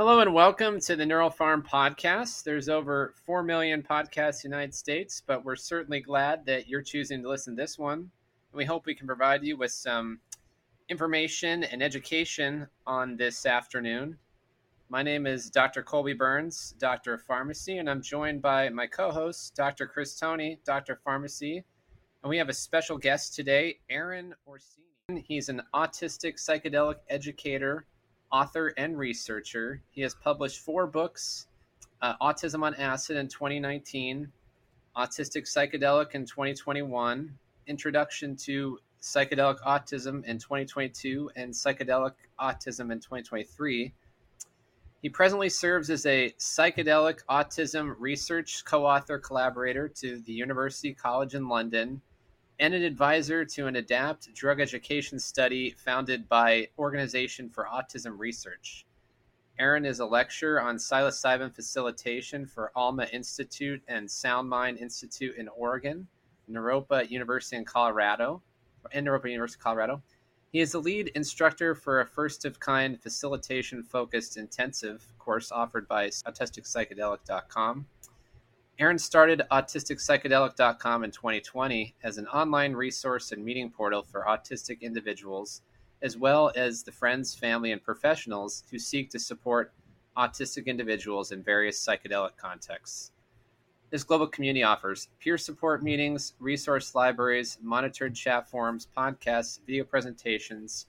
Hello and welcome to the Neural Farm podcast. There's over 4 million podcasts in the United States, but we're certainly glad that you're choosing to listen to this one. And We hope we can provide you with some information and education on this afternoon. My name is Dr. Colby Burns, Doctor of Pharmacy, and I'm joined by my co host, Dr. Chris Tony, Doctor of Pharmacy. And we have a special guest today, Aaron Orsini. He's an autistic psychedelic educator author and researcher. He has published four books uh, Autism on Acid in 2019, Autistic Psychedelic in 2021, Introduction to Psychedelic Autism in 2022, and Psychedelic Autism in 2023. He presently serves as a psychedelic autism research co author collaborator to the University College in London and an advisor to an ADAPT drug education study founded by Organization for Autism Research. Aaron is a lecturer on psilocybin facilitation for Alma Institute and SoundMind Institute in Oregon, Naropa University in Colorado, and Naropa University, of Colorado. He is the lead instructor for a first of kind facilitation focused intensive course offered by AutisticPsychedelic.com Aaron started AutisticPsychedelic.com in 2020 as an online resource and meeting portal for autistic individuals, as well as the friends, family, and professionals who seek to support autistic individuals in various psychedelic contexts. This global community offers peer support meetings, resource libraries, monitored chat forums, podcasts, video presentations,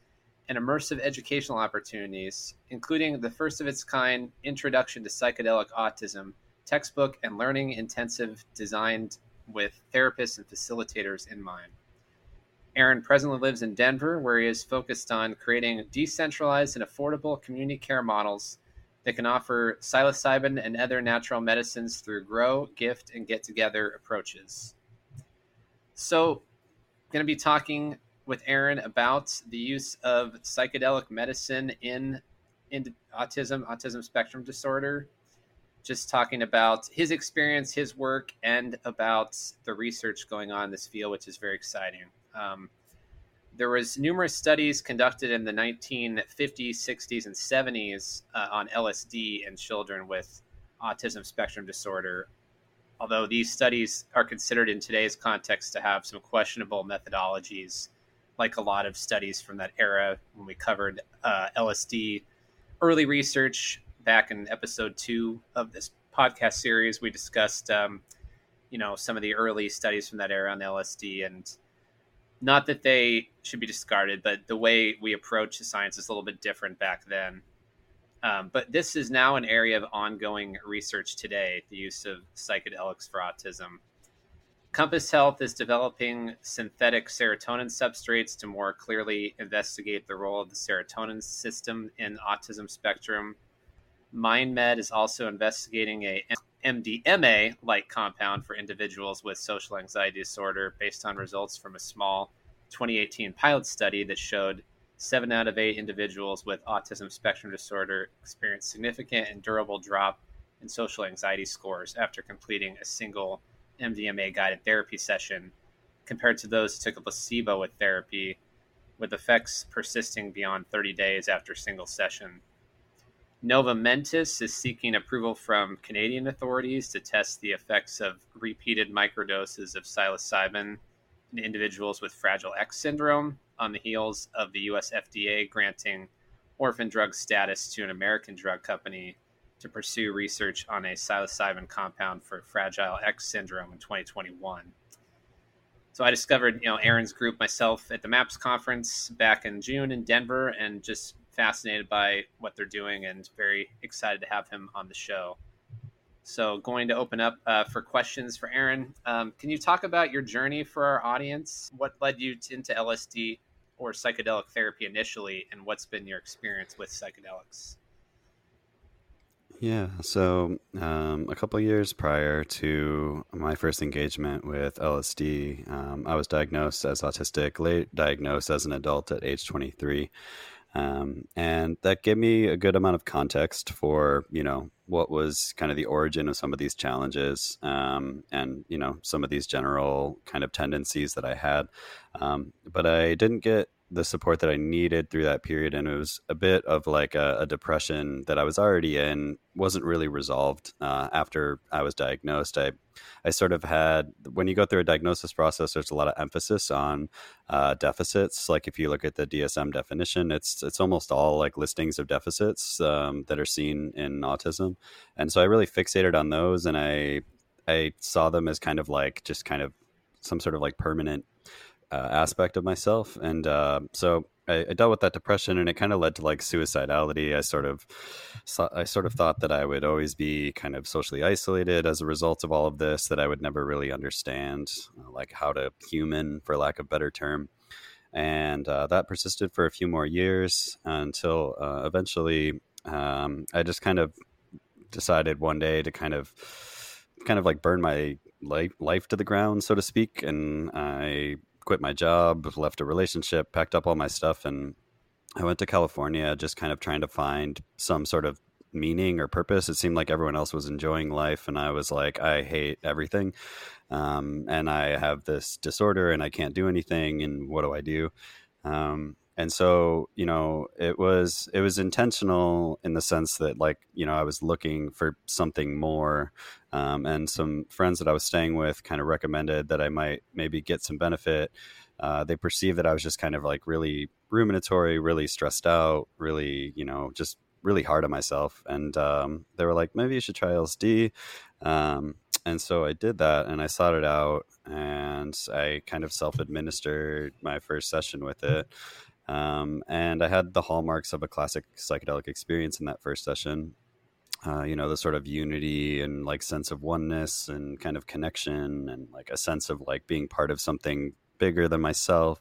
and immersive educational opportunities, including the first of its kind Introduction to Psychedelic Autism textbook and learning intensive designed with therapists and facilitators in mind. Aaron presently lives in Denver, where he is focused on creating decentralized and affordable community care models that can offer psilocybin and other natural medicines through grow, gift, and get together approaches. So, going to be talking with Aaron about the use of psychedelic medicine in, in autism, autism spectrum disorder, just talking about his experience, his work, and about the research going on in this field, which is very exciting. Um, there was numerous studies conducted in the 1950s, 60s, and 70s uh, on LSD in children with autism spectrum disorder. Although these studies are considered in today's context to have some questionable methodologies, like a lot of studies from that era when we covered uh, LSD early research back in episode two of this podcast series, we discussed, um, you know, some of the early studies from that era on LSD, and not that they should be discarded, but the way we approach the science is a little bit different back then. Um, but this is now an area of ongoing research today: the use of psychedelics for autism. Compass Health is developing synthetic serotonin substrates to more clearly investigate the role of the serotonin system in autism spectrum MindMed is also investigating a MDMA like compound for individuals with social anxiety disorder based on results from a small 2018 pilot study that showed seven out of eight individuals with autism spectrum disorder experienced significant and durable drop in social anxiety scores after completing a single MDMA guided therapy session compared to those who took a placebo with therapy, with effects persisting beyond 30 days after a single session. Nova Mentis is seeking approval from Canadian authorities to test the effects of repeated microdoses of psilocybin in individuals with Fragile X syndrome on the heels of the US FDA granting orphan drug status to an American drug company to pursue research on a psilocybin compound for Fragile X syndrome in 2021. So I discovered, you know, Aaron's group myself at the MAPS conference back in June in Denver and just fascinated by what they're doing and very excited to have him on the show. So, going to open up uh, for questions for Aaron. Um, can you talk about your journey for our audience? What led you to, into LSD or psychedelic therapy initially, and what's been your experience with psychedelics? Yeah, so um, a couple years prior to my first engagement with LSD, um, I was diagnosed as autistic, late diagnosed as an adult at age 23. Um, and that gave me a good amount of context for, you know, what was kind of the origin of some of these challenges um, and, you know, some of these general kind of tendencies that I had. Um, but I didn't get the support that I needed through that period. And it was a bit of like a, a depression that I was already in, wasn't really resolved uh, after I was diagnosed. I, I sort of had, when you go through a diagnosis process, there's a lot of emphasis on uh, deficits. Like if you look at the DSM definition, it's, it's almost all like listings of deficits um, that are seen in autism. And so I really fixated on those and I, I saw them as kind of like just kind of some sort of like permanent uh, aspect of myself, and uh, so I, I, dealt with that depression, and it kind of led to like suicidality. I sort of, I sort of thought that I would always be kind of socially isolated as a result of all of this. That I would never really understand, uh, like how to human, for lack of better term, and uh, that persisted for a few more years until uh, eventually um, I just kind of decided one day to kind of, kind of like burn my life life to the ground, so to speak, and I quit my job, left a relationship, packed up all my stuff, and I went to California just kind of trying to find some sort of meaning or purpose. It seemed like everyone else was enjoying life, and I was like, I hate everything. Um, and I have this disorder, and I can't do anything. And what do I do? Um, and so you know it was it was intentional in the sense that like you know i was looking for something more um, and some friends that i was staying with kind of recommended that i might maybe get some benefit. Uh, they perceived that i was just kind of like really ruminatory really stressed out really you know just really hard on myself. And um, they were like maybe you should try lsd um, and so i did that and i sought it out and i kind of self-administered my first session with it um, and I had the hallmarks of a classic psychedelic experience in that first session. Uh, you know, the sort of unity and like sense of oneness and kind of connection and like a sense of like being part of something bigger than myself.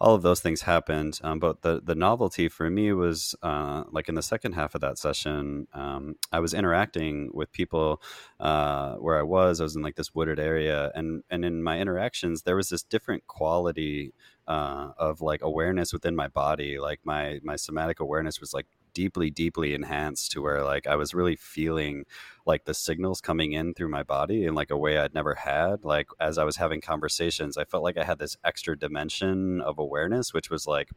All of those things happened, um, but the the novelty for me was uh, like in the second half of that session, um, I was interacting with people uh, where I was. I was in like this wooded area, and and in my interactions, there was this different quality uh, of like awareness within my body. Like my my somatic awareness was like deeply deeply enhanced to where like I was really feeling like the signals coming in through my body in like a way I'd never had. Like as I was having conversations I felt like I had this extra dimension of awareness which was like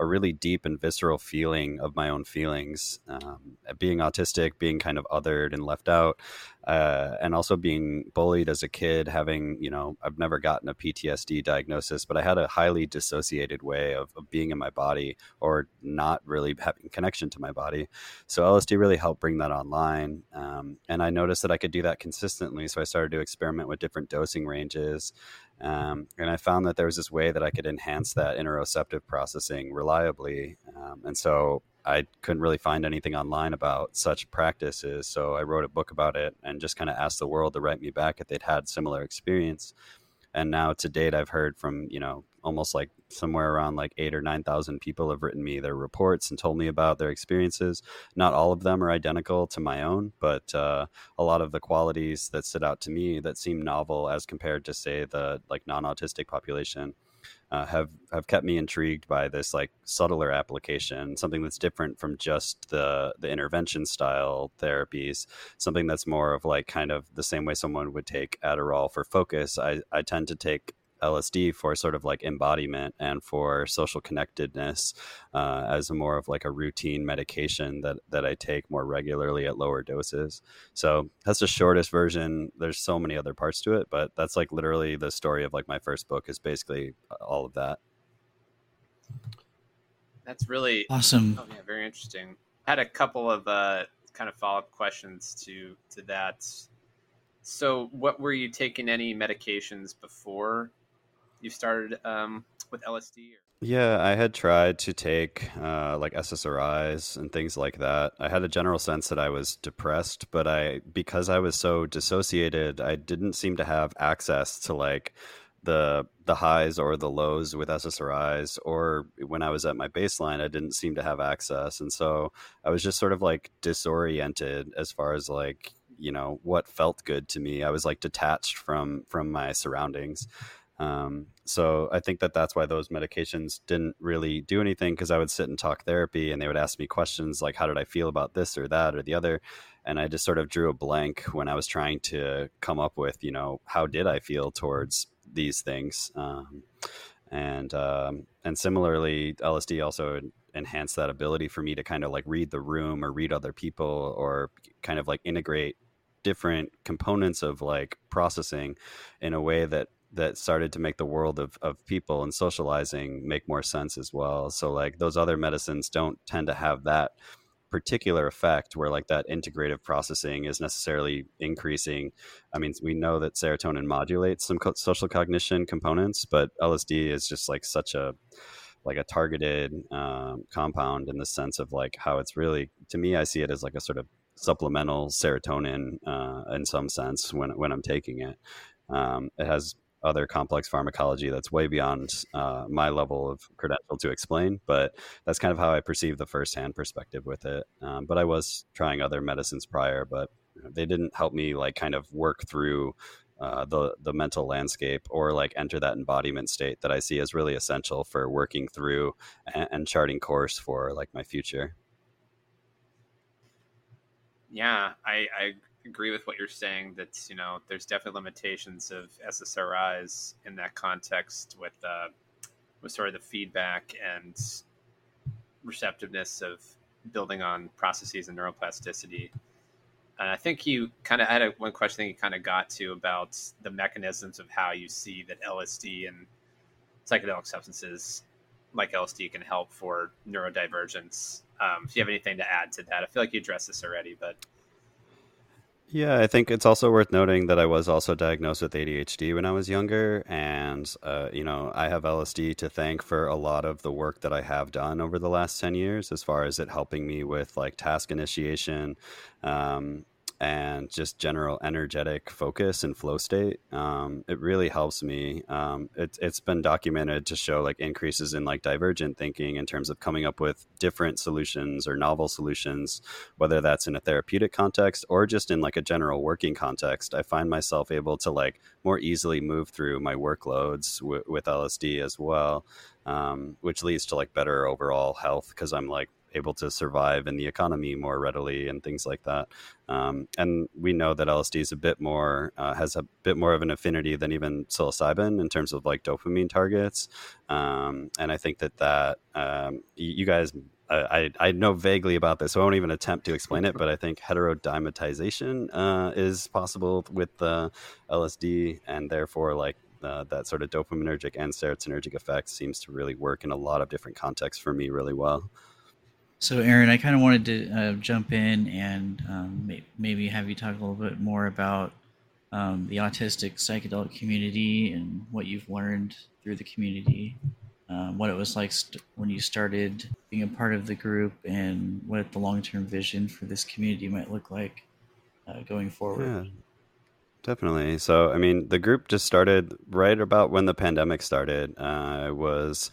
a really deep and visceral feeling of my own feelings um, being autistic being kind of othered and left out uh, and also being bullied as a kid having you know I've never gotten a PTSD diagnosis but I had a highly dissociated way of, of being in my body or not really having connection to my body so LSD really helped bring that online um, and I noticed that I could do that consistently. So I started to experiment with different dosing ranges, um, and I found that there was this way that I could enhance that interoceptive processing reliably. Um, and so I couldn't really find anything online about such practices. So I wrote a book about it and just kind of asked the world to write me back if they'd had similar experience and now to date i've heard from you know almost like somewhere around like eight or nine thousand people have written me their reports and told me about their experiences. Not all of them are identical to my own but uh, a lot of the qualities that stood out to me that seem novel as compared to say the like non-autistic population uh, have have kept me intrigued by this like subtler application, something that's different from just the the intervention style therapies, something that's more of like kind of the same way someone would take Adderall for focus. I, I tend to take LSD for sort of like embodiment and for social connectedness uh, as a more of like a routine medication that that I take more regularly at lower doses. So that's the shortest version. There's so many other parts to it, but that's like literally the story of like my first book is basically all of that. That's really awesome. Oh, yeah, very interesting. I had a couple of uh, kind of follow up questions to to that. So, what were you taking any medications before you started um, with LSD? Or? Yeah, I had tried to take uh, like SSRIs and things like that. I had a general sense that I was depressed, but I because I was so dissociated, I didn't seem to have access to like the the highs or the lows with SSRIs or when I was at my baseline I didn't seem to have access and so I was just sort of like disoriented as far as like you know what felt good to me I was like detached from from my surroundings um, so I think that that's why those medications didn't really do anything because I would sit and talk therapy and they would ask me questions like, how did I feel about this or that or the other? And I just sort of drew a blank when I was trying to come up with, you know, how did I feel towards these things? Um, and um, and similarly, LSD also enhanced that ability for me to kind of like read the room or read other people or kind of like integrate different components of like processing in a way that that started to make the world of, of people and socializing make more sense as well. So like those other medicines don't tend to have that particular effect where like that integrative processing is necessarily increasing. I mean, we know that serotonin modulates some co- social cognition components, but LSD is just like such a like a targeted um, compound in the sense of like how it's really to me i see it as like a sort of supplemental serotonin uh, in some sense when, when i'm taking it um, it has other complex pharmacology that's way beyond uh, my level of credential to explain but that's kind of how i perceive the firsthand perspective with it um, but i was trying other medicines prior but they didn't help me like kind of work through uh, the the mental landscape or like enter that embodiment state that I see as really essential for working through and, and charting course for like my future. Yeah, I, I agree with what you're saying. That you know, there's definitely limitations of SSRIs in that context with uh, with sort of the feedback and receptiveness of building on processes and neuroplasticity. And I think you kind of had a, one question that you kind of got to about the mechanisms of how you see that LSD and psychedelic substances like LSD can help for neurodivergence. Um, if you have anything to add to that, I feel like you addressed this already, but yeah, I think it's also worth noting that I was also diagnosed with ADHD when I was younger. And, uh, you know, I have LSD to thank for a lot of the work that I have done over the last 10 years, as far as it helping me with like task initiation, um, and just general energetic focus and flow state. Um, it really helps me. Um, it, it's been documented to show like increases in like divergent thinking in terms of coming up with different solutions or novel solutions, whether that's in a therapeutic context or just in like a general working context. I find myself able to like more easily move through my workloads w- with LSD as well. Um, which leads to like better overall health because I'm like able to survive in the economy more readily and things like that. Um, and we know that LSD is a bit more uh, has a bit more of an affinity than even psilocybin in terms of like dopamine targets. Um, and I think that that um, you guys. I, I know vaguely about this, so I won't even attempt to explain it. But I think heterodimerization uh, is possible with the LSD, and therefore, like uh, that sort of dopaminergic and serotonergic effect seems to really work in a lot of different contexts for me really well. So, Aaron, I kind of wanted to uh, jump in and um, may- maybe have you talk a little bit more about um, the autistic psychedelic community and what you've learned through the community, um, what it was like st- when you started being a part of the group, and what the long term vision for this community might look like uh, going forward. Yeah. Definitely. So, I mean, the group just started right about when the pandemic started. Uh, was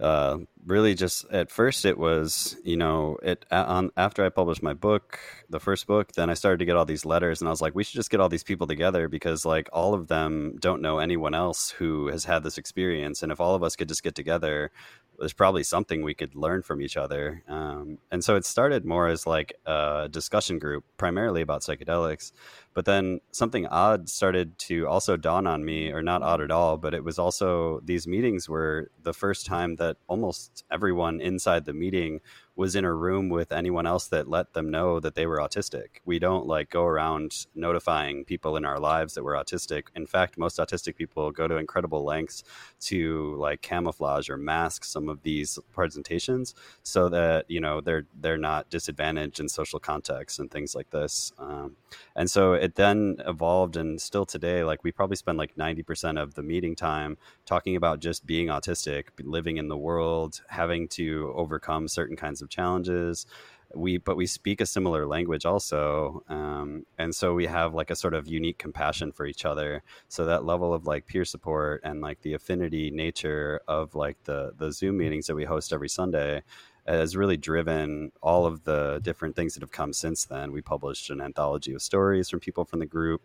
uh, really just at first it was you know it on after I published my book, the first book, then I started to get all these letters, and I was like, we should just get all these people together because like all of them don't know anyone else who has had this experience, and if all of us could just get together, there's probably something we could learn from each other. Um, and so it started more as like a discussion group, primarily about psychedelics. But then something odd started to also dawn on me, or not odd at all, but it was also these meetings were the first time that almost everyone inside the meeting was in a room with anyone else that let them know that they were autistic. We don't like go around notifying people in our lives that we're autistic. In fact, most autistic people go to incredible lengths to like camouflage or mask some of these presentations so that you know they're they're not disadvantaged in social contexts and things like this. Um, and so it then evolved, and still today, like we probably spend like ninety percent of the meeting time talking about just being autistic, living in the world, having to overcome certain kinds of of challenges. We but we speak a similar language also um, and so we have like a sort of unique compassion for each other. So that level of like peer support and like the affinity nature of like the the zoom meetings that we host every sunday has really driven all of the different things that have come since then. We published an anthology of stories from people from the group.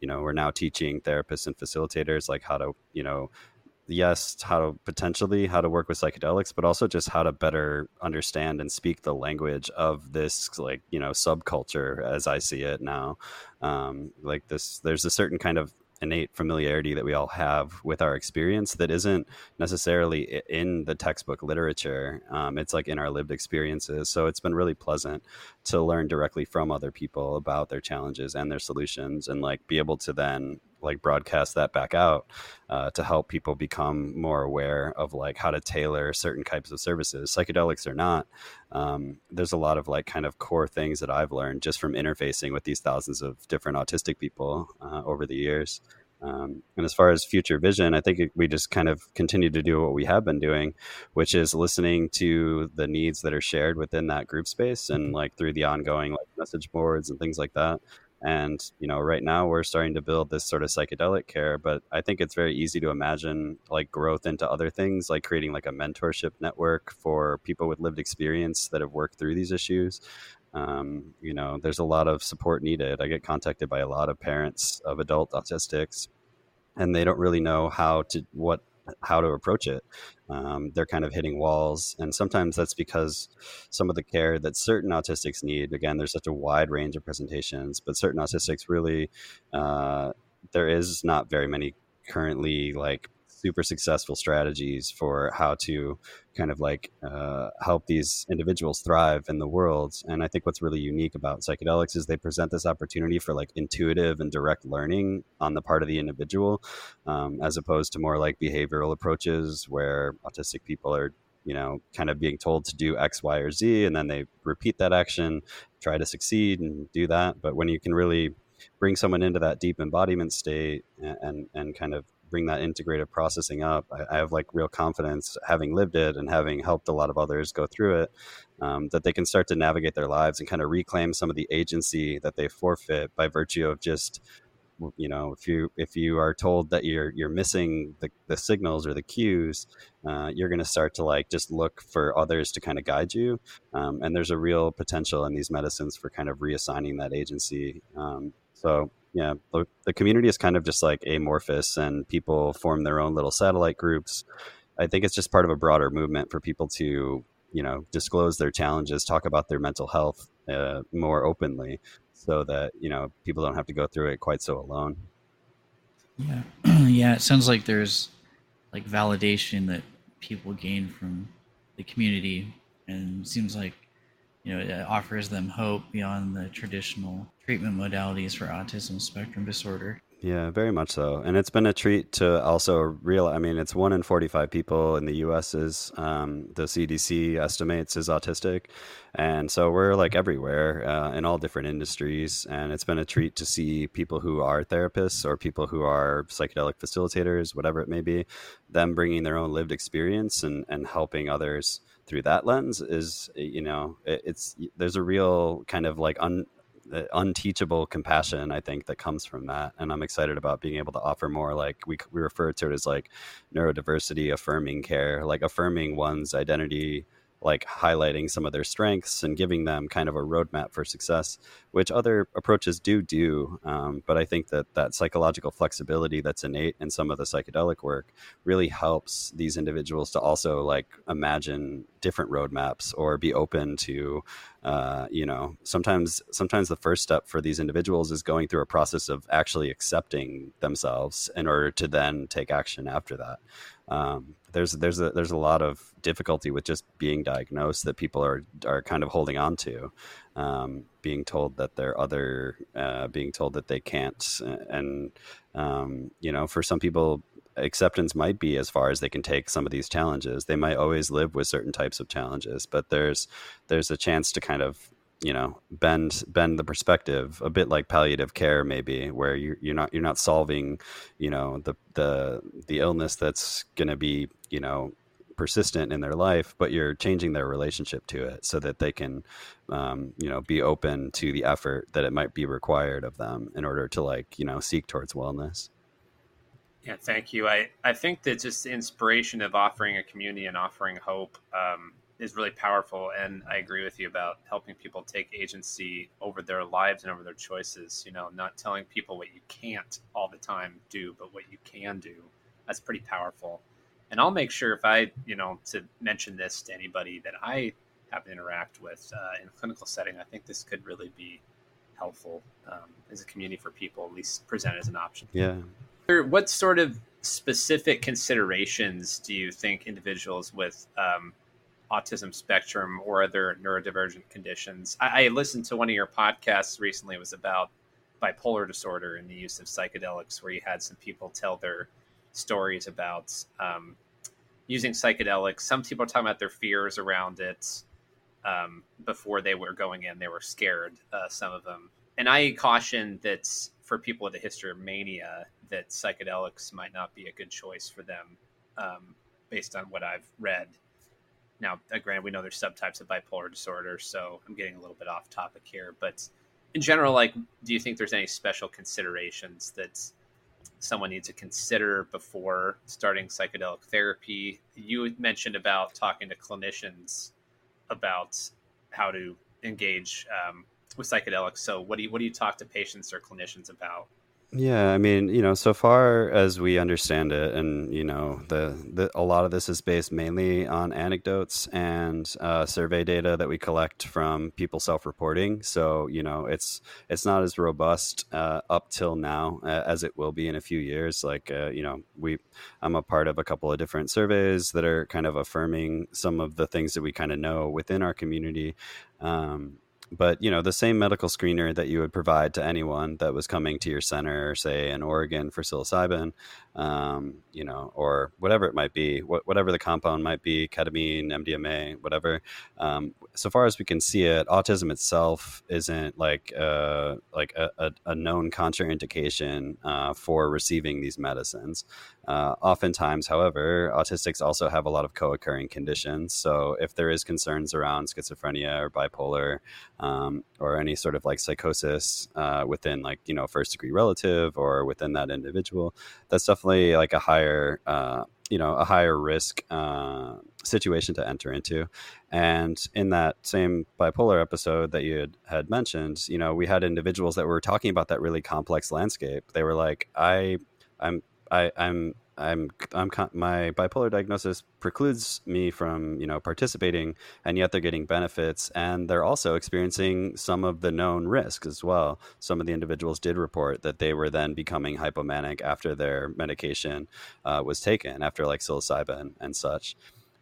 You know we're now teaching therapists and facilitators like how to you know yes, how to potentially how to work with psychedelics, but also just how to better understand and speak the language of this like you know subculture as I see it now. Um, like this, there's a certain kind of innate familiarity that we all have with our experience that isn't necessarily in the textbook literature. Um, it's like in our lived experiences. So it's been really pleasant to learn directly from other people about their challenges and their solutions and like be able to then like broadcast that back out uh, to help people become more aware of like how to tailor certain types of services. Psychedelics or not um, there's a lot of like kind of core things that i've learned just from interfacing with these thousands of different autistic people uh, over the years. Um, and as far as future vision, I think we just kind of continue to do what we have been doing, which is listening to the needs that are shared within that group space and like through the ongoing like message boards and things like that. And, you know, right now we're starting to build this sort of psychedelic care, but I think it's very easy to imagine like growth into other things, like creating like a mentorship network for people with lived experience that have worked through these issues. Um, you know, there's a lot of support needed. I get contacted by a lot of parents of adult autistics, and they don't really know how to what how to approach it. Um, they're kind of hitting walls, and sometimes that's because some of the care that certain autistics need. Again, there's such a wide range of presentations, but certain autistics really uh, there is not very many currently like super successful strategies for how to kind of like uh, help these individuals thrive in the world. And I think what's really unique about psychedelics is they present this opportunity for like intuitive and direct learning on the part of the individual, um, as opposed to more like behavioral approaches where autistic people are you know, kind of being told to do X, Y, or Z, and then they repeat that action, try to succeed and do that. But when you can really bring someone into that deep embodiment state and, and, and kind of bring that integrative processing up, I, I, have like real confidence, having lived it and having helped a lot of others go through it, um, that they can start to navigate their lives and kind of reclaim some of the agency that they forfeit by virtue of just you know if you if you are told that you're you're missing the, the signals or the cues uh, you're going to start to like just look for others to kind of guide you. Um, and there's a real potential in these medicines for kind of reassigning that agency. Um, so yeah, the, the community is kind of just like amorphous, and people form their own little satellite groups. I think it's just part of a broader movement for people to, you know, disclose their challenges, talk about their mental health uh, more openly, so that you know people don't have to go through it quite so alone. Yeah, yeah. It sounds like there's like validation that people gain from the community, and seems like you know it offers them hope beyond the traditional treatment modalities for autism spectrum disorder. Yeah, very much so. And it's been a treat to also real. I mean, it's one in 45 people in the US is um, the CDC estimates is autistic. And so we're like everywhere uh, in all different industries. And it's been a treat to see people who are therapists or people who are psychedelic facilitators, whatever it may be, them bringing their own lived experience and, and helping others through that lens is, eh, you know, it, it's, there's a real kind of like un, eh, unteachable compassion i think that comes from that and i'm excited about being able to offer more like we, we refer to it as like neurodiversity affirming care like affirming one's identity like highlighting some of their strengths and giving them kind of a roadmap for success, which other approaches do do. Um, but I think that that psychological flexibility that's innate in some of the psychedelic work really helps these individuals to also like imagine different roadmaps or be open to, uh, you know, sometimes sometimes the first step for these individuals is going through a process of actually accepting themselves in order to then take action after that. Um, there's there's a there's a lot of difficulty with just being diagnosed that people are are kind of holding on to, um, being told that they're other, uh, being told that they can't, and um, you know, for some people, acceptance might be as far as they can take some of these challenges. They might always live with certain types of challenges, but there's there's a chance to kind of you know bend bend the perspective a bit like palliative care maybe where you're, you're not you're not solving you know the the the illness that's going to be you know persistent in their life but you're changing their relationship to it so that they can um, you know be open to the effort that it might be required of them in order to like you know seek towards wellness. Yeah thank you. I i think that just the inspiration of offering a community and offering hope um, is really powerful. And I agree with you about helping people take agency over their lives and over their choices. You know, not telling people what you can't all the time do, but what you can do. That's pretty powerful. And I'll make sure if I, you know, to mention this to anybody that I have to interact with uh, in a clinical setting, I think this could really be helpful um, as a community for people, at least present as an option. Yeah. What sort of specific considerations do you think individuals with um, autism spectrum or other neurodivergent conditions? I, I, listened to one of your podcasts recently. It was about bipolar disorder and the use of psychedelics, where you had some people tell their stories about um, using psychedelics. Some people are talking about their fears around it. Um, before they were going in, they were scared. Uh, some of them, and I caution that for people with a history of mania, that psychedelics might not be a good choice for them, um, based on what I've read. Now, uh, granted, we know there's subtypes of bipolar disorder, so I'm getting a little bit off topic here. But in general, like, do you think there's any special considerations that someone needs to consider before starting psychedelic therapy? You mentioned about talking to clinicians about how to engage um, with psychedelics. So, what do you what do you talk to patients or clinicians about? Yeah, I mean, you know, so far as we understand it, and you know, the, the a lot of this is based mainly on anecdotes and uh, survey data that we collect from people self-reporting. So, you know, it's it's not as robust uh, up till now uh, as it will be in a few years. Like, uh, you know, we I'm a part of a couple of different surveys that are kind of affirming some of the things that we kind of know within our community. Um, but you know the same medical screener that you would provide to anyone that was coming to your center say in oregon for psilocybin um, you know or whatever it might be wh- whatever the compound might be ketamine mdma whatever um, so far as we can see it autism itself isn't like uh, like a, a, a, known contraindication uh, for receiving these medicines uh, oftentimes however autistics also have a lot of co-occurring conditions. So if there is concerns around schizophrenia or bipolar um, or any sort of like psychosis uh, within like you know first degree relative or within that individual that's definitely like a higher uh, you know a higher risk uh, situation to enter into. And in that same bipolar episode that you had, had mentioned you know we had individuals that were talking about that really complex landscape. They were like i i'm I, I'm I'm I'm my bipolar diagnosis precludes me from you know participating, and yet they're getting benefits, and they're also experiencing some of the known risks as well. Some of the individuals did report that they were then becoming hypomanic after their medication uh, was taken, after like psilocybin and such.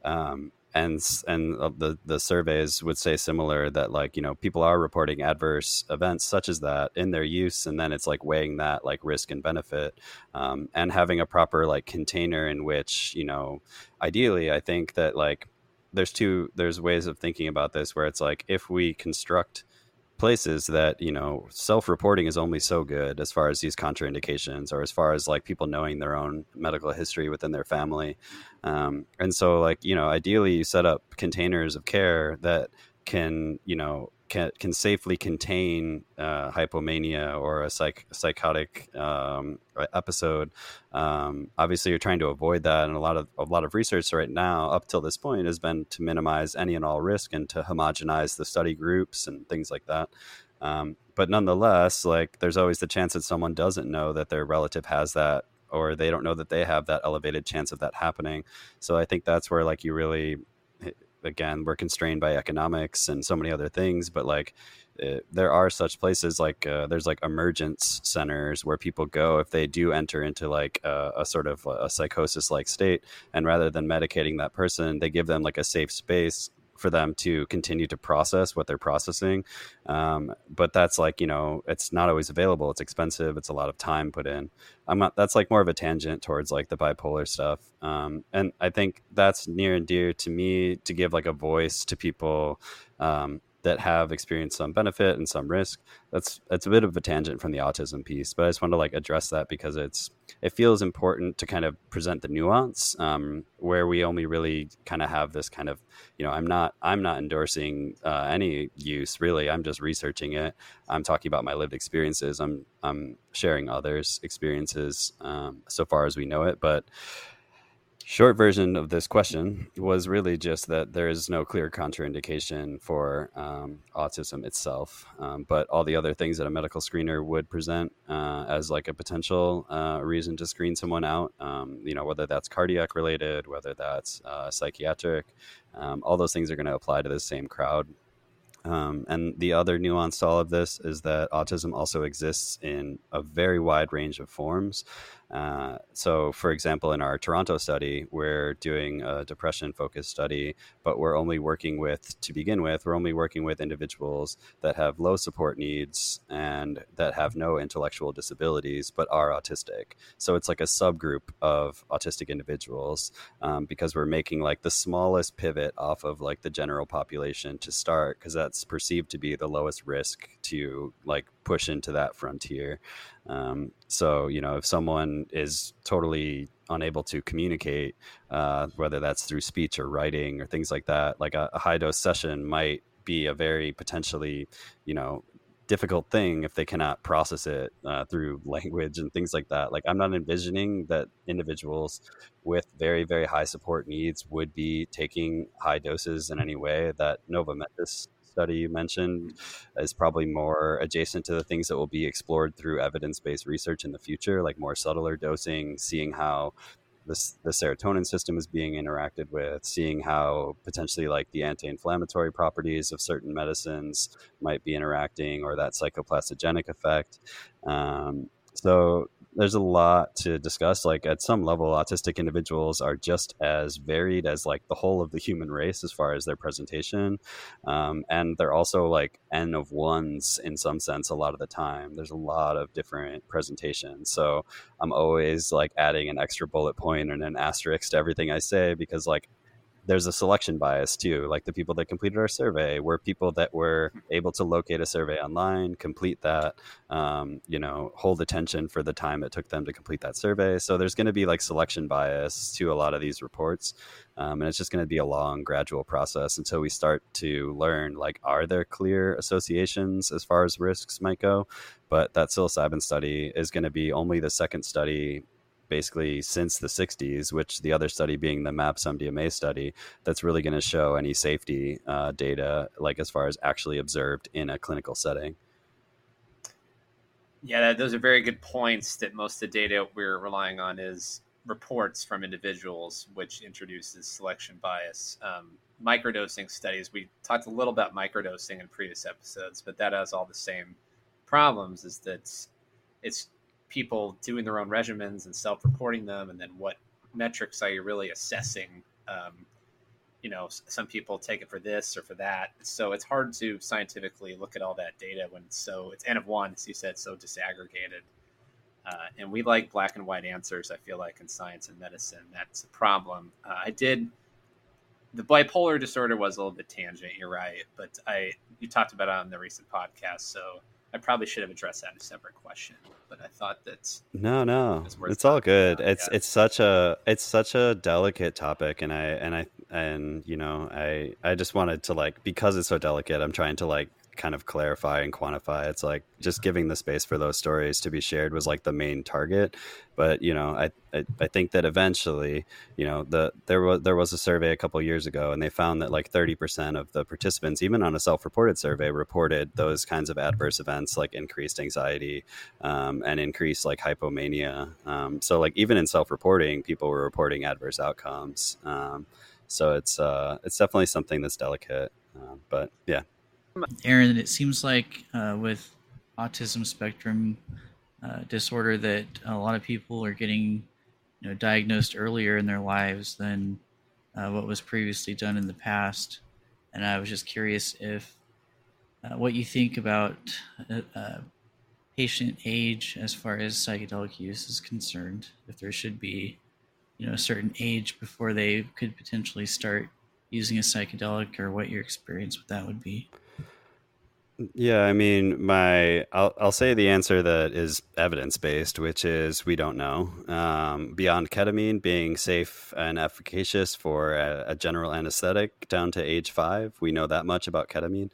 Um, and and the the surveys would say similar that like you know people are reporting adverse events such as that in their use and then it's like weighing that like risk and benefit um, and having a proper like container in which you know ideally i think that like there's two there's ways of thinking about this where it's like if we construct places that you know self-reporting is only so good as far as these contraindications or as far as like people knowing their own medical history within their family. Um, and so like you know ideally you set up containers of care that can you know can, can safely contain uh, hypomania or a psych, psychotic um, episode. Um, obviously, you're trying to avoid that, and a lot of a lot of research right now, up till this point, has been to minimize any and all risk and to homogenize the study groups and things like that. Um, but nonetheless, like there's always the chance that someone doesn't know that their relative has that or they don't know that they have that elevated chance of that happening. So I think that's where like you really again we're constrained by economics and so many other things but like it, eh, there are such places like uh, there's like emergence centers where people go if they do enter into like a, a sort of a psychosis like state and rather than medicating that person they give them like a safe space for them to continue to process what they're processing. Um, but that's like, you know, it's not always available. It's expensive. It's a lot of time put in. I'm not, that's like more of a tangent towards like the bipolar stuff. Um, and I think that's near and dear to me to give like a voice to people um, that have experienced some benefit and some risk. That's that's a bit of a tangent from the autism piece, but I just want to like address that because it's it feels important to kind of present the nuance um, where we only really kind of have this kind of you know I'm not I'm not endorsing uh, any use really. I'm just researching it. I'm talking about my lived experiences. I'm I'm sharing others' experiences um, so far as we know it, but Short version of this question was really just that there is no clear contraindication for um, autism itself, um, but all the other things that a medical screener would present uh, as like a potential uh, reason to screen someone out, um, you know, whether that's cardiac related, whether that's uh, psychiatric, um, all those things are going to apply to the same crowd. Um, and the other nuance to all of this is that autism also exists in a very wide range of forms. Uh, so, for example, in our Toronto study, we're doing a depression focused study, but we're only working with, to begin with, we're only working with individuals that have low support needs and that have no intellectual disabilities but are autistic. So, it's like a subgroup of autistic individuals um, because we're making like the smallest pivot off of like the general population to start because that's perceived to be the lowest risk to like push into that frontier. Um, so, you know, if someone is totally unable to communicate, uh, whether that's through speech or writing or things like that, like a, a high dose session might be a very potentially, you know, difficult thing if they cannot process it uh, through language and things like that. Like, I'm not envisioning that individuals with very, very high support needs would be taking high doses in any way. That Nova Mentis study you mentioned is probably more adjacent to the things that will be explored through evidence based research in the future, like more subtler dosing, seeing how this, the serotonin system is being interacted with, seeing how potentially like the anti-inflammatory properties of certain medicines might be interacting, or that psychoplastogenic effect. Um, so there's a lot to discuss. Like at some level, autistic individuals are just as varied as like the whole of the human race as far as their presentation, um, and they're also like n of ones in some sense. A lot of the time, there's a lot of different presentations. So I'm always like adding an extra bullet point and an asterisk to everything I say because like there's a selection bias too. Like the people that completed our survey were people that were able to locate a survey online, complete that, um, you know, hold attention for the time it took them to complete that survey. So there's going to be like selection bias to a lot of these reports. Um, and it's just going to be a long, gradual process until we start to learn like, are there clear associations as far as risks might go? But that psilocybin study is going to be only the second study basically since the 60s, which the other study being the MAPS MDMA study, that's really going to show any safety uh, data, like as far as actually observed in a clinical setting. Yeah, those are very good points. That most of the data we're relying on is reports from individuals, which introduces selection bias. Um, microdosing studies, we talked a little about microdosing in previous episodes, but that has all the same problems. Is that it's people doing their own regimens and self-reporting them, and then what metrics are you really assessing? Um, you know, some people take it for this or for that, so it's hard to scientifically look at all that data when it's so it's n of one, as you said, so disaggregated. Uh, and we like black and white answers. I feel like in science and medicine, that's a problem. Uh, I did the bipolar disorder was a little bit tangent. You're right, but I you talked about it on the recent podcast, so I probably should have addressed that in a separate question, but I thought that no, no, it's all good. About, it's yeah. it's such a it's such a delicate topic, and I and I and you know I I just wanted to like because it's so delicate, I'm trying to like kind of clarify and quantify. It's like just giving the space for those stories to be shared was like the main target. But you know, I I, I think that eventually, you know, the there was there was a survey a couple years ago, and they found that like thirty percent of the participants, even on a self-reported survey, reported those kinds of adverse events like increased anxiety um, and increased like hypomania. Um, so like even in self-reporting, people were reporting adverse outcomes. Um, so it's uh, it's definitely something that's delicate. Uh, but yeah, Aaron, it seems like uh, with autism spectrum uh, disorder that a lot of people are getting you know, diagnosed earlier in their lives than uh, what was previously done in the past. And I was just curious if uh, what you think about uh, uh, patient age as far as psychedelic use is concerned. If there should be, you know, a certain age before they could potentially start using a psychedelic, or what your experience with that would be. Yeah, I mean, my I'll I'll say the answer that is evidence based, which is we don't know. Um, beyond ketamine being safe and efficacious for a, a, general anesthetic down to age five, we know that much about ketamine.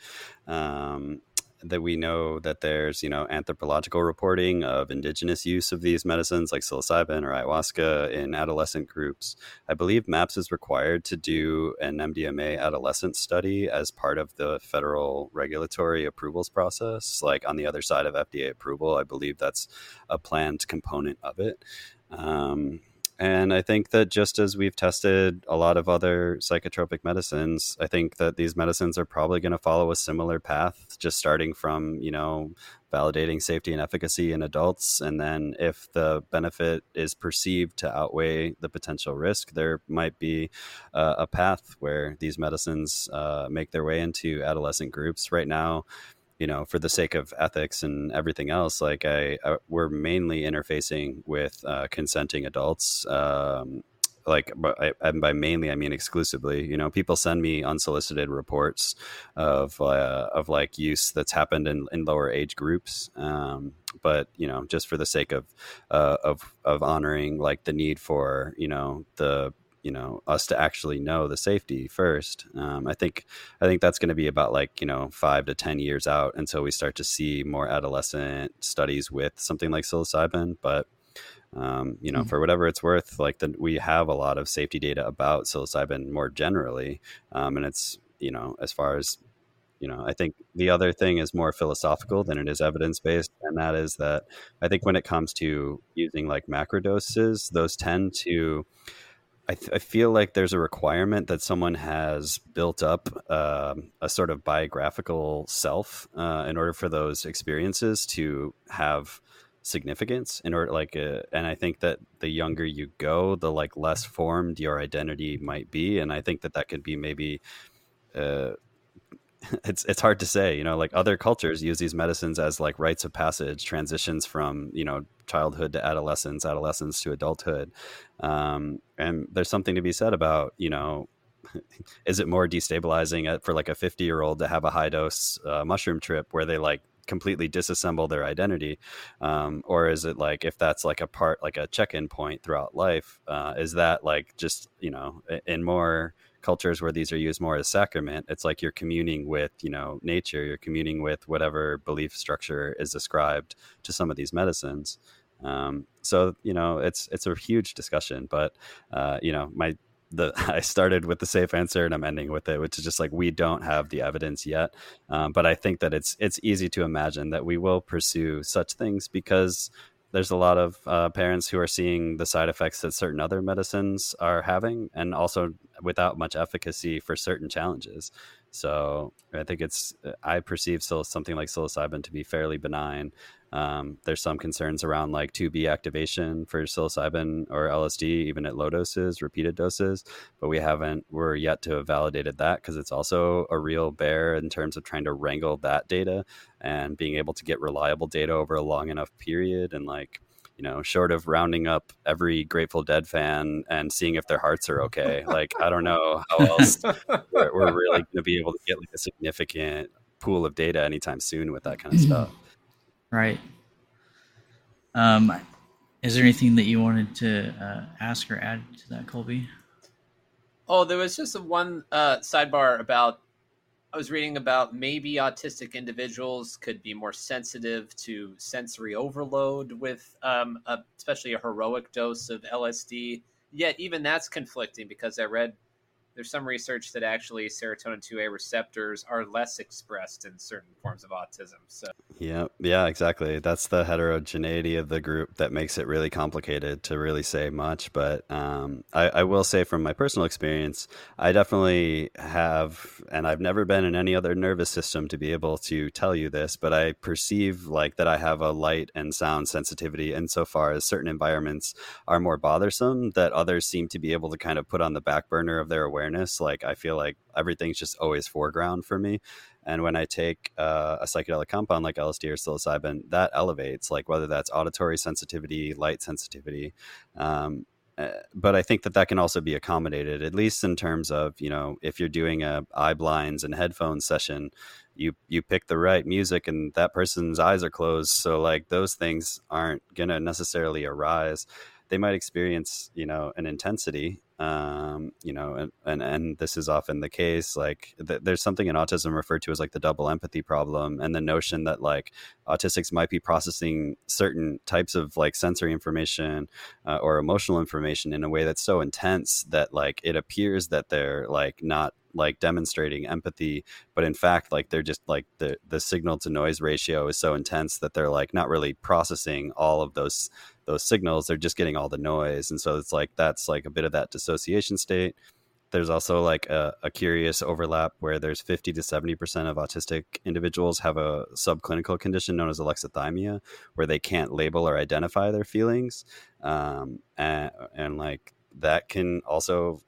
Um, that we know that there's you know anthropological reporting of indigenous use of these medicines like psilocybin or ayahuasca in adolescent groups. I believe MAPS is required to do an MDMA adolescent study as part of the federal regulatory approvals process. Like on the other side of FDA approval, I believe that's a planned component of it. Um, and I think that just as we've tested a lot of other psychotropic medicines, I think that these medicines are probably going to follow a similar path, just starting from, you know, validating safety and efficacy in adults. And then if the benefit is perceived to outweigh the potential risk, there might be uh, a path where these medicines uh, make their way into adolescent groups. Right now, you know, for the sake of ethics and everything else, like I, I we're mainly interfacing with uh, consenting adults. Um, like, I, and by mainly I mean exclusively. You know, people send me unsolicited reports of uh, of like use that's happened in, in lower age groups. Um, but you know, just for the sake of uh, of of honoring like the need for you know the you know us to actually know the safety first um, i think i think that's going to be about like you know five to ten years out until we start to see more adolescent studies with something like psilocybin but um, you know, mm-hmm. for whatever it's worth, like the, we have a lot of safety data about psilocybin more generally, um, and it's you know, as far as you know, I think the other thing is more philosophical than it is evidence based, and that is that I think when it comes to using like macrodoses, those tend to I, th- I, feel like there's a requirement that someone has built up uh, a sort of biographical self uh, in order for those experiences to have significance in order like uh, and i think that the younger you go the like less formed your identity might be and i think that that could be maybe uh, it's it's hard to say you know like other cultures use these medicines as like rites of passage transitions from you know childhood to adolescence adolescence to adulthood. Um, and there's something to be said about you know is it more destabilizing for like a 50 year old to have a high dose uh, mushroom trip where they like completely disassemble their identity? Um, or is it like if that's like a part like a check-in point throughout life uh, is that like just you know in more cultures where these are used more as sacrament it's like you're communing with you know nature you're communing with whatever belief structure is ascribed to some of these medicines um, so you know it's it's a huge discussion but uh, you know my the I started with the safe answer and I'm ending with it, which is just like we don't have the evidence yet. Um, but I think that it's it's easy to imagine that we will pursue such things because there's a lot of uh, parents who are seeing the side effects that certain other medicines are having, and also without much efficacy for certain challenges. So I think it's I perceive something like psilocybin to be fairly benign, um, there's some concerns around like 2B activation for psilocybin or LSD, even at low doses, repeated doses. But we haven't, we're yet to have validated that because it's also a real bear in terms of trying to wrangle that data and being able to get reliable data over a long enough period. And like, you know, short of rounding up every Grateful Dead fan and seeing if their hearts are okay, like, I don't know how else we're, we're really going to be able to get like a significant pool of data anytime soon with that kind of stuff. Right. Um, is there anything that you wanted to uh, ask or add to that, Colby? Oh, there was just one uh, sidebar about. I was reading about maybe autistic individuals could be more sensitive to sensory overload with, um, a, especially a heroic dose of LSD. Yet even that's conflicting because I read there's some research that actually serotonin 2A receptors are less expressed in certain forms of autism. So yeah, yeah, exactly. That's the heterogeneity of the group that makes it really complicated to really say much. But um, I, I, will say from my personal experience, I definitely have, and I've never been in any other nervous system to be able to tell you this, but I perceive like that I have a light and sound sensitivity insofar as certain environments are more bothersome that others seem to be able to kind of put on the back burner of their awareness awareness like i feel like everything's just always foreground for me and when i take uh, a psychedelic compound like lsd or psilocybin that elevates like whether that's auditory sensitivity light sensitivity um, uh, but I think that that can also be accommodated, at least in terms of you know if you're doing a eye blinds and headphones session, you you pick the right music and that person's eyes are closed, so like those things aren't gonna necessarily arise. They might experience you know an intensity, um, you know, and, and and this is often the case. Like th- there's something in autism referred to as like the double empathy problem, and the notion that like autistics might be processing certain types of like sensory information uh, or emotional information in a way that's so intense that like it appears that they're like not like demonstrating empathy but in fact like they're just like the the signal to noise ratio is so intense that they're like not really processing all of those those signals they're just getting all the noise and so it's like that's like a bit of that dissociation state. There's also like a, a curious overlap where there's 50 to 70 percent of autistic individuals have a subclinical condition known as alexithymia where they can't label or identify their feelings um, and, and like that can also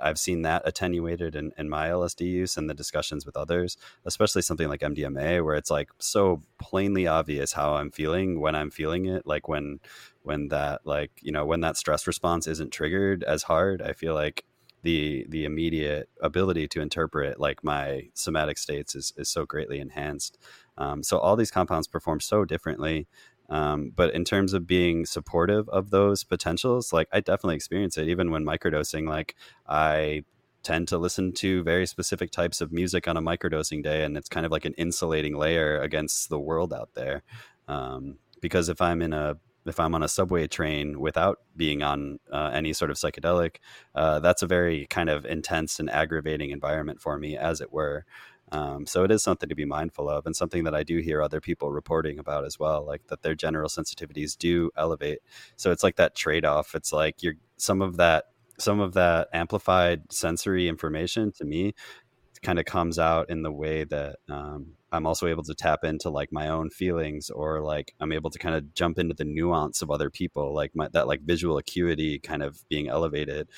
I've seen that attenuated in, in my LSD use and the discussions with others, especially something like MDMA, where it's like so plainly obvious how I'm feeling when I'm feeling it. Like when, when that, like, you know, when that stress response isn't triggered as hard, I feel like the, the immediate ability to interpret like my somatic states is, is so greatly enhanced. Um, so all these compounds perform so differently. Um, but in terms of being supportive of those potentials, like I definitely experience it even when microdosing. Like I tend to listen to very specific types of music on a microdosing day, and it's kind of like an insulating layer against the world out there. Um, because if I'm in a if I'm on a subway train without being on uh, any sort of psychedelic, uh, that's a very kind of intense and aggravating environment for me, as it were. Um, so it is something to be mindful of, and something that I do hear other people reporting about as well, like that their general sensitivities do elevate. So it's like that trade off. It's like you're some of that some of that amplified sensory information to me kind of comes out in the way that um, I'm also able to tap into like my own feelings or like I'm able to kind of jump into the nuance of other people, like my, that like visual acuity kind of being elevated.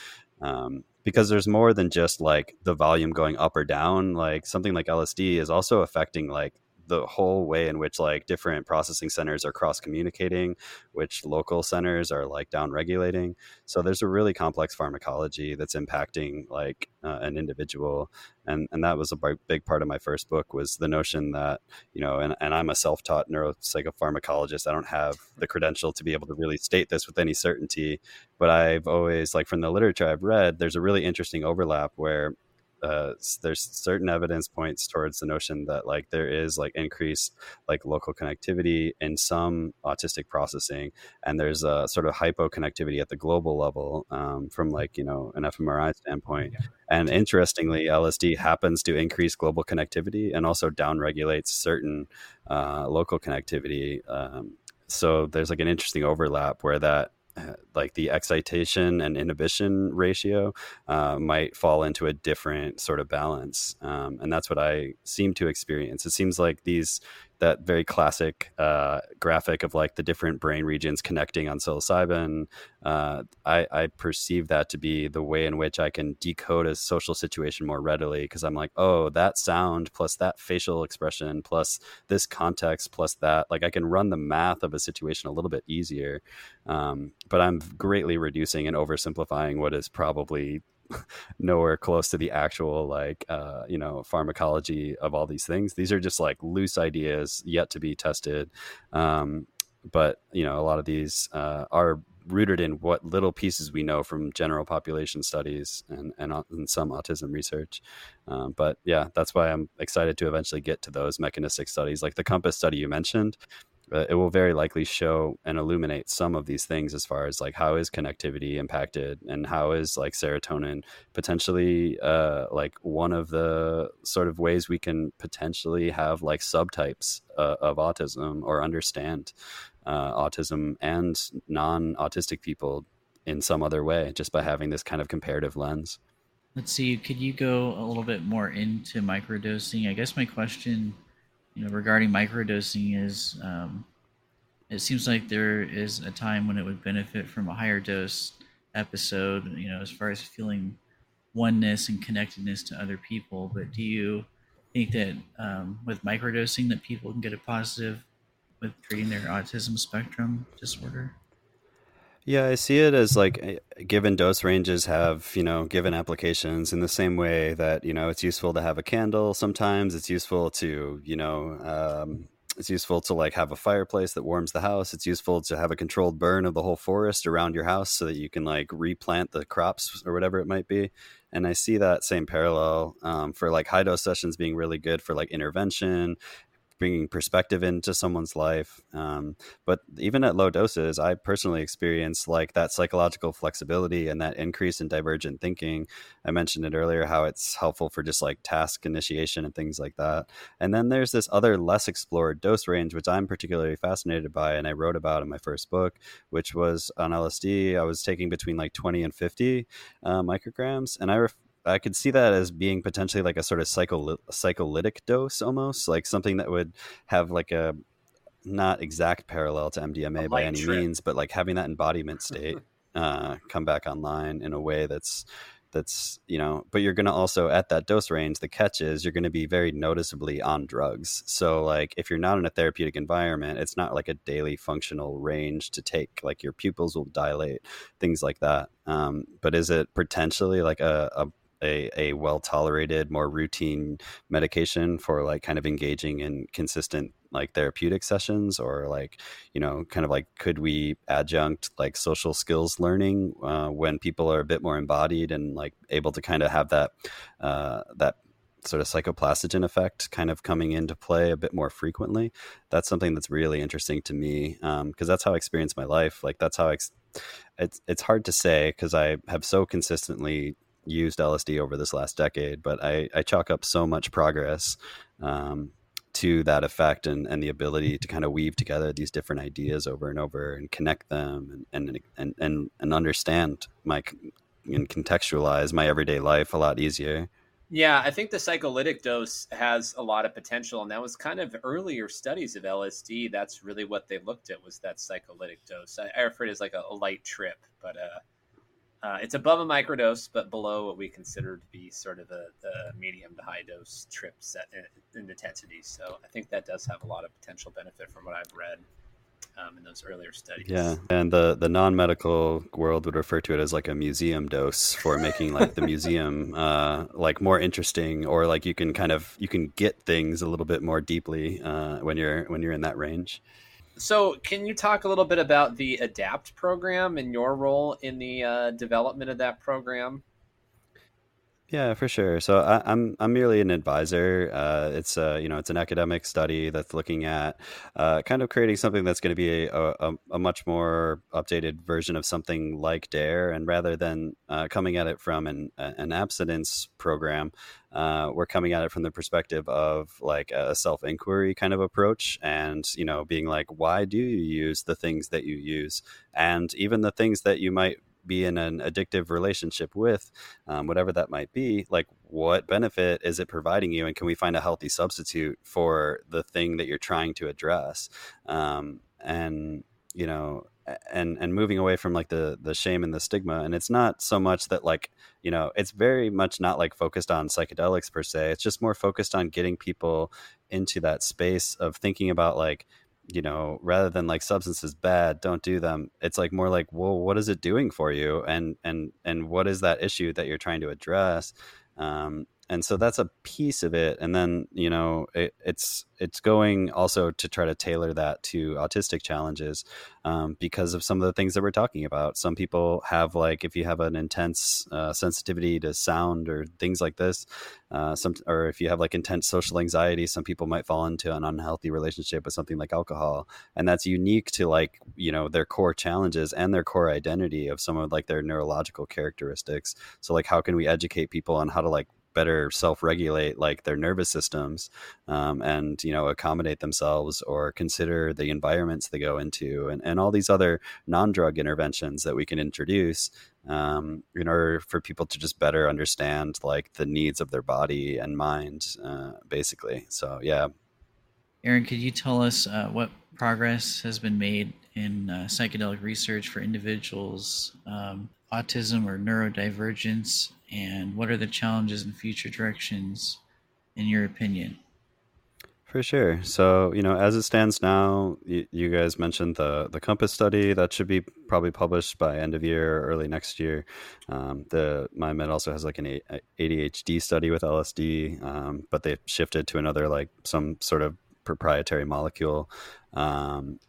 Um, because there's more than just like the volume going up or down. Like something like LSD is also affecting like the whole way in which like different processing centers are cross communicating, which local centers are like down regulating. So there's a really complex pharmacology that's impacting like uh, an individual, and and that was a big part of my first book was the notion that you know, and, and I'm a self taught neuropsychopharmacologist. I don't have the credential to be able to really state this with any certainty, but I've always like from the literature I've read, there's a really interesting overlap where uh, there's certain evidence points towards the notion that like there is like increased like local connectivity in some autistic processing and there's a sort of hypoconnectivity at the global level um, from like you know an fMRI standpoint yeah. and interestingly LSD happens to increase global connectivity and also downregulates certain uh, local connectivity um, so there's like an interesting overlap where that like the excitation and inhibition ratio uh, might fall into a different sort of balance um, and that's what i seem to experience. It seems like these that very classic uh, graphic of like the different brain regions connecting on psilocybin. Uh, I, I, perceive that to be the way in which I can decode a social situation more readily because I'm like, oh, that sound plus that facial expression plus this context plus that. Like I can run the math of a situation a little bit easier. Um, but I'm greatly reducing and oversimplifying what is probably nowhere close to the actual like uh, you know pharmacology of all these things. These are just like loose ideas yet to be tested. Um, but you know, a lot of these uh, are rooted in what little pieces we know from general population studies and and, and some autism research. Um, but yeah, that's why I'm excited to eventually get to those mechanistic studies, like the Compass study you mentioned uh, it will very likely show and illuminate some of these things as far as like how is connectivity impacted and how is like serotonin potentially uh, like one of the sort of ways we can potentially have like subtypes uh, of autism or understand uh, autism and non-autistic people in some other way just by having this kind of comparative lens. Let's see could you go a little bit more into microdosing? I guess my question you know, regarding microdosing is um, it seems like there is a time when it would benefit from a higher dose episode, you know, as far as feeling oneness and connectedness to other people. But do you think that um, with microdosing that people can get a positive with treating their autism spectrum disorder? Yeah, I see it as like given dose ranges have, you know, given applications in the same way that, you know, it's useful to have a candle sometimes. It's useful to, you know, um, it's useful to like have a fireplace that warms the house. It's useful to have a controlled burn of the whole forest around your house so that you can like replant the crops or whatever it might be. And I see that same parallel um, for like high dose sessions being really good for like intervention bringing perspective into someone's life. Um, but even at low doses, I personally experience like that psychological flexibility and that increase in divergent thinking. I mentioned it earlier how it's helpful for just like task initiation and things like that. And then there's this other less explored dose range, which I'm particularly fascinated by, and I wrote about in my first book, which was on LSD. I was taking between like 20 and 50 uh, micrograms, and I I could see that as being potentially like a sort of psycho psycholytic dose, almost like something that would have like a not exact parallel to MDMA by any trip. means, but like having that embodiment state uh, come back online in a way that's that's you know but you're going to also at that dose range the catch is you're going to be very noticeably on drugs so like if you're not in a therapeutic environment it's not like a daily functional range to take like your pupils will dilate things like that um, but is it potentially like a, a a, a well tolerated, more routine medication for like kind of engaging in consistent like therapeutic sessions or like you know kind of like could we adjunct like social skills learning uh, when people are a bit more embodied and like able to kind of have that uh, that sort of psychoplastogen effect kind of coming into play a bit more frequently? That's something that's really interesting to me because um, that's how i experience my life like that's how I ex- it's it's hard to say because i have so consistently used LSD over this last decade, but I, I chalk up so much progress um, to that effect and, and the ability to kind of weave together these different ideas over and over and connect them and and and and, and understand my and contextualize my everyday life a lot easier. Yeah, I think the psycholytic dose has a lot of potential, and that was kind of earlier studies of LSD. That's really what they looked at was that psycholytic dose. I, I refer to it as like a, a light trip, but uh, uh, it's above a microdose, but below what we consider to be sort of the, the medium to high dose trips in, in intensity. So I think that does have a lot of potential benefit from what I've read um, in those earlier studies. Yeah, and the the non medical world would refer to it as like a museum dose for making like the museum uh, like more interesting, or like you can kind of you can get things a little bit more deeply uh, when you're when you're in that range. So, can you talk a little bit about the ADAPT program and your role in the uh, development of that program? Yeah, for sure. So I, am I'm, I'm merely an advisor. Uh, it's a you know it's an academic study that's looking at uh, kind of creating something that's going to be a, a, a, much more updated version of something like DARE, and rather than uh, coming at it from an an abstinence program, uh, we're coming at it from the perspective of like a self inquiry kind of approach, and you know being like, why do you use the things that you use, and even the things that you might be in an addictive relationship with, um, whatever that might be, like what benefit is it providing you? And can we find a healthy substitute for the thing that you're trying to address? Um, and, you know, and and moving away from like the the shame and the stigma and it's not so much that like you know it's very much not like focused on psychedelics per se it's just more focused on getting people into that space of thinking about like you know, rather than like substances bad, don't do them. It's like more like, well, what is it doing for you, and and and what is that issue that you're trying to address? Um, and so that's a piece of it. And then you know it, it's it's going also to try to tailor that to autistic challenges um, because of some of the things that we're talking about. Some people have like if you have an intense uh, sensitivity to sound or things like this uh, some or if you have like intense social anxiety some people might fall into an unhealthy relationship with something like alcohol. And that's unique to like you know their core challenges and their core identity of some of like their neurological characteristics. So like how can we educate people on how to like better self-regulate like their nervous systems um, and you know accommodate themselves or consider the environments they go into and, and all these other non-drug interventions that we can introduce um, in order for people to just better understand like the needs of their body and mind uh, basically. So yeah. Aaron could you tell us uh, what progress has been made in uh, psychedelic research for individuals um, autism or neurodivergence and what are the challenges and future directions in your opinion? For sure. So you know as it stands now you, you, guys mentioned the the compass study that should be probably published by end of year or early next year. Um, the MindMed also has like an adhd study with lsd um, but they shifted to another like some sort of proprietary molecule. Um,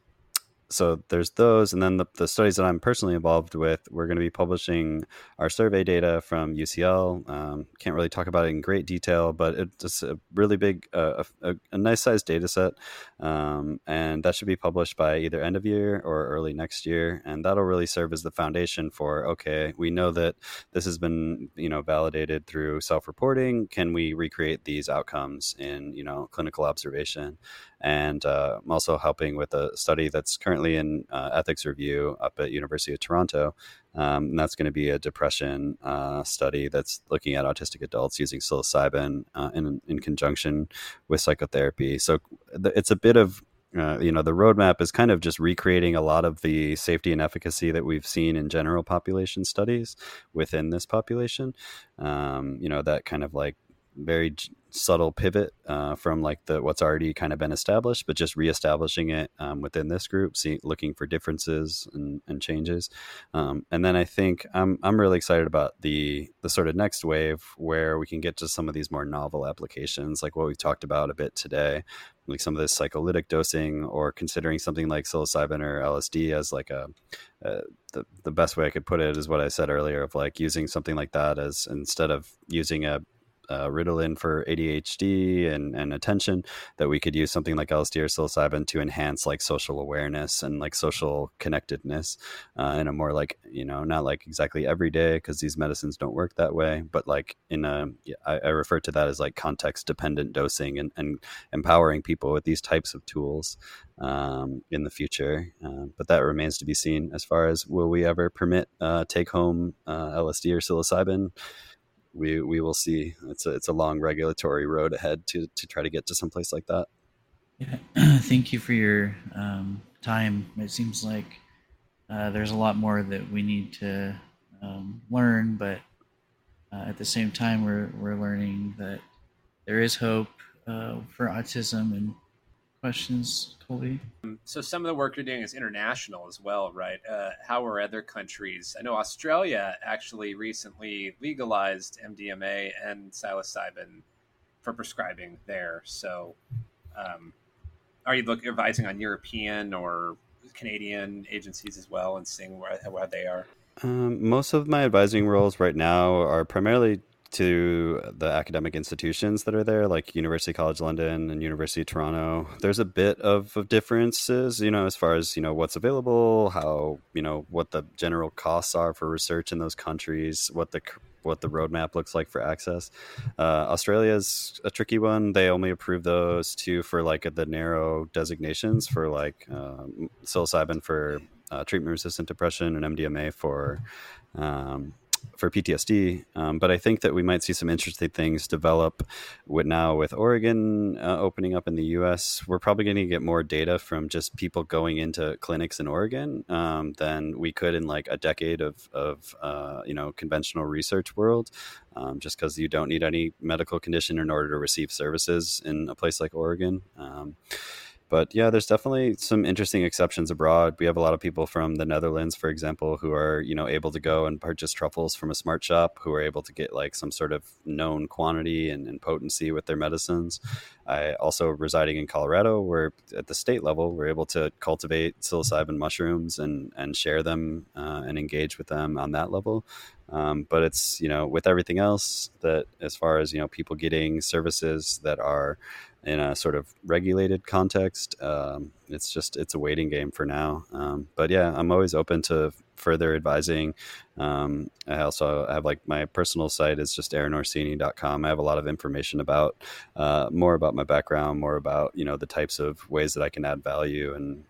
so there's those and then the, the studies that i'm personally involved with we're going to be publishing our survey data from ucl um, can't really talk about it in great detail but it's a really big uh, a, a, nice sized data set um, and that should be published by either end of year or early next year and that'll really serve as the foundation for okay we know that this has been you know validated through self-reporting. Can we recreate these outcomes in you know clinical observation and uh, I'm also helping with a study that's currently in uh, ethics review up at University of Toronto. Um, and that's going to be a depression uh, study that's looking at autistic adults using psilocybin uh, in, in conjunction with psychotherapy. So it's a bit of uh, you know the roadmap is kind of just recreating a lot of the safety and efficacy that we've seen in general population studies within this population um, you know that kind of like very subtle pivot uh, from like the what's already kind of been established, but just reestablishing it um, within this group, see, looking for differences and, and changes. Um, and then I think I'm I'm really excited about the the sort of next wave where we can get to some of these more novel applications, like what we've talked about a bit today, like some of this psycholytic dosing, or considering something like psilocybin or LSD as like a, a the the best way I could put it is what I said earlier of like using something like that as instead of using a uh, Ritalin for ADHD and, and attention, that we could use something like LSD or psilocybin to enhance like social awareness and like social connectedness uh, in a more like, you know, not like exactly every day because these medicines don't work that way, but like in a, I, I refer to that as like context dependent dosing and, and empowering people with these types of tools um, in the future. Uh, but that remains to be seen as far as will we ever permit uh, take home uh, LSD or psilocybin? We we will see. It's a it's a long regulatory road ahead to to try to get to some place like that. Yeah, thank you for your um, time. It seems like uh, there's a lot more that we need to um, learn, but uh, at the same time, we're we're learning that there is hope uh, for autism and questions, Colby? So some of the work you're doing is international as well, right? Uh, how are other countries? I know Australia actually recently legalized MDMA and psilocybin for prescribing there. So, um, are you looking advising on European or Canadian agencies as well, and seeing where, where they are? Um, most of my advising roles right now are primarily to the academic institutions that are there, like University College London and University of Toronto, there's a bit of, of, differences, you know, as far as, you know, what's available, how, you know, what the general costs are for research in those countries, what the what the roadmap looks like for access. Uh, Australia is a tricky one. They only approve those two for like the narrow designations for like um, psilocybin for uh, treatment resistant depression and MDMA for um, for PTSD. Um, but I think that we might see some interesting things develop with now with Oregon uh, opening up in the U.S. We're probably going to get more data from just people going into clinics in Oregon um, than we could in like a decade of, of uh, you know conventional research world. Um, just because you don't need any medical condition in order to receive services in a place like Oregon. But yeah, there's definitely some interesting exceptions abroad. We have a lot of people from the Netherlands, for example, who are you know able to go and purchase truffles from a smart shop, who are able to get like some sort of known quantity and, and potency with their medicines. I also residing in Colorado, where at the state level, we're able to cultivate psilocybin mushrooms and and share them uh, and engage with them on that level. Um, but it's you know with everything else that as far as you know people getting services that are in a sort of regulated context. Um, it's just it's a waiting game for now. Um, but yeah, I'm always open to further advising. Um, I also have like my personal site is just aaronorsini.com. I have a lot of information about uh, more about my background, more about you know the types of ways that I can add value and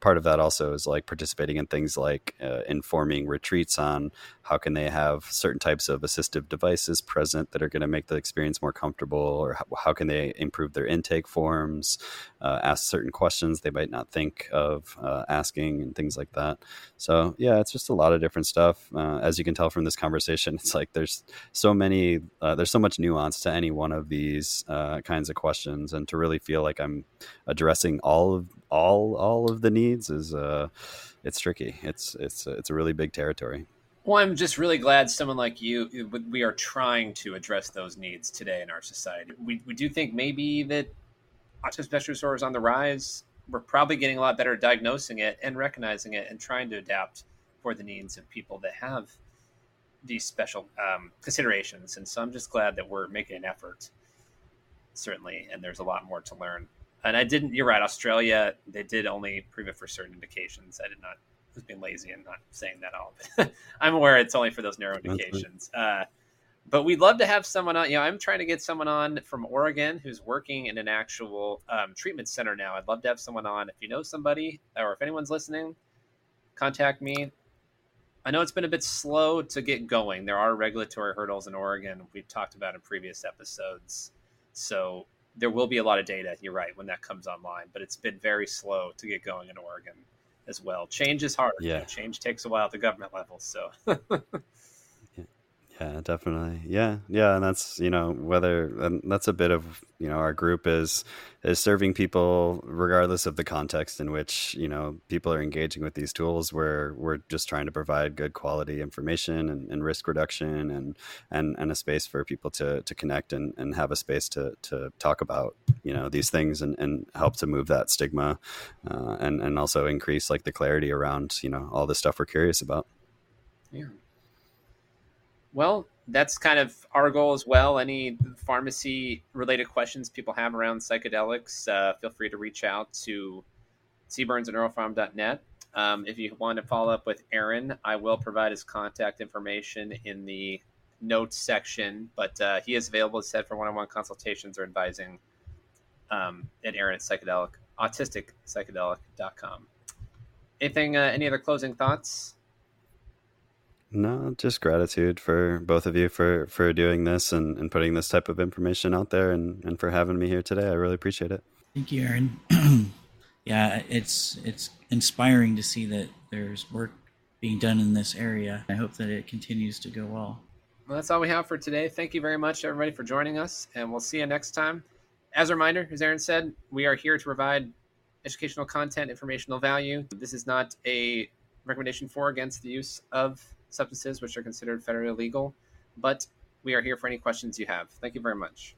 part of that also is like participating in things like uh, informing retreats on how can they have certain types of assistive devices present that are going to make the experience more comfortable or how, how can they improve their intake forms uh, ask certain questions they might not think of uh, asking and things like that. So yeah it's just a lot of different stuff. Uh, as you can tell from this conversation it's like there's so many uh, there's so much nuance to any one of these uh, kinds of questions and to really feel like i'm addressing all of all all of the needs is uh it's tricky it's it's it's a really big territory well, I'm just really glad someone like you, we are trying to address those needs today in our society. We, we do think maybe that autism spectrum disorder is on the rise. We're probably getting a lot better at diagnosing it and recognizing it and trying to adapt for the needs of people that have these special um, considerations. And so I'm just glad that we're making an effort, certainly. And there's a lot more to learn. And I didn't, you're right, Australia, they did only prove it for certain indications. I did not, I was being lazy and not saying that all. But I'm aware it's only for those narrow indications. Uh, but we'd love to have someone on. You know, I'm trying to get someone on from Oregon who's working in an actual um, treatment center now. I'd love to have someone on. If you know somebody or if anyone's listening, contact me. I know it's been a bit slow to get going. There are regulatory hurdles in Oregon we've talked about in previous episodes. So there will be a lot of data, you're right, when that comes online, but it's been very slow to get going in Oregon as well. Change is hard. Yeah. change takes a while at the government level. So Yeah, definitely. Yeah, yeah, and that's you know whether and that's a bit of you know our group is is serving people regardless of the context in which you know people are engaging with these tools. Where we're just trying to provide good quality information and, and risk reduction and and and a space for people to to connect and, and have a space to to talk about you know these things and, and help to move that stigma uh, and and also increase like the clarity around you know all the stuff we're curious about. Yeah. Well, that's kind of our goal as well. Any pharmacy related questions people have around psychedelics, uh, feel free to reach out to cburns at neuropharm.net. Um, if you want to follow up with Aaron, I will provide his contact information in the notes section, but uh, he is available, as said, for one on one consultations or advising um, at Aaron at psychedelic, autisticpsychedelic.com. Anything, uh, any other closing thoughts? No, just gratitude for both of you for for doing this and, and putting this type of information out there and, and for having me here today. I really appreciate it. Thank you, Aaron. yeah, it's it's inspiring to see that there's work being done in this area. I hope that it continues to go well. Well, that's all we have for today. Thank you very much, everybody, for joining us, and we'll see you next time. As a reminder, as Aaron said, we are here to provide educational content, informational value. This is not a recommendation for against the use of substances which are considered federally illegal. But we are here for any questions you have. Thank you very much.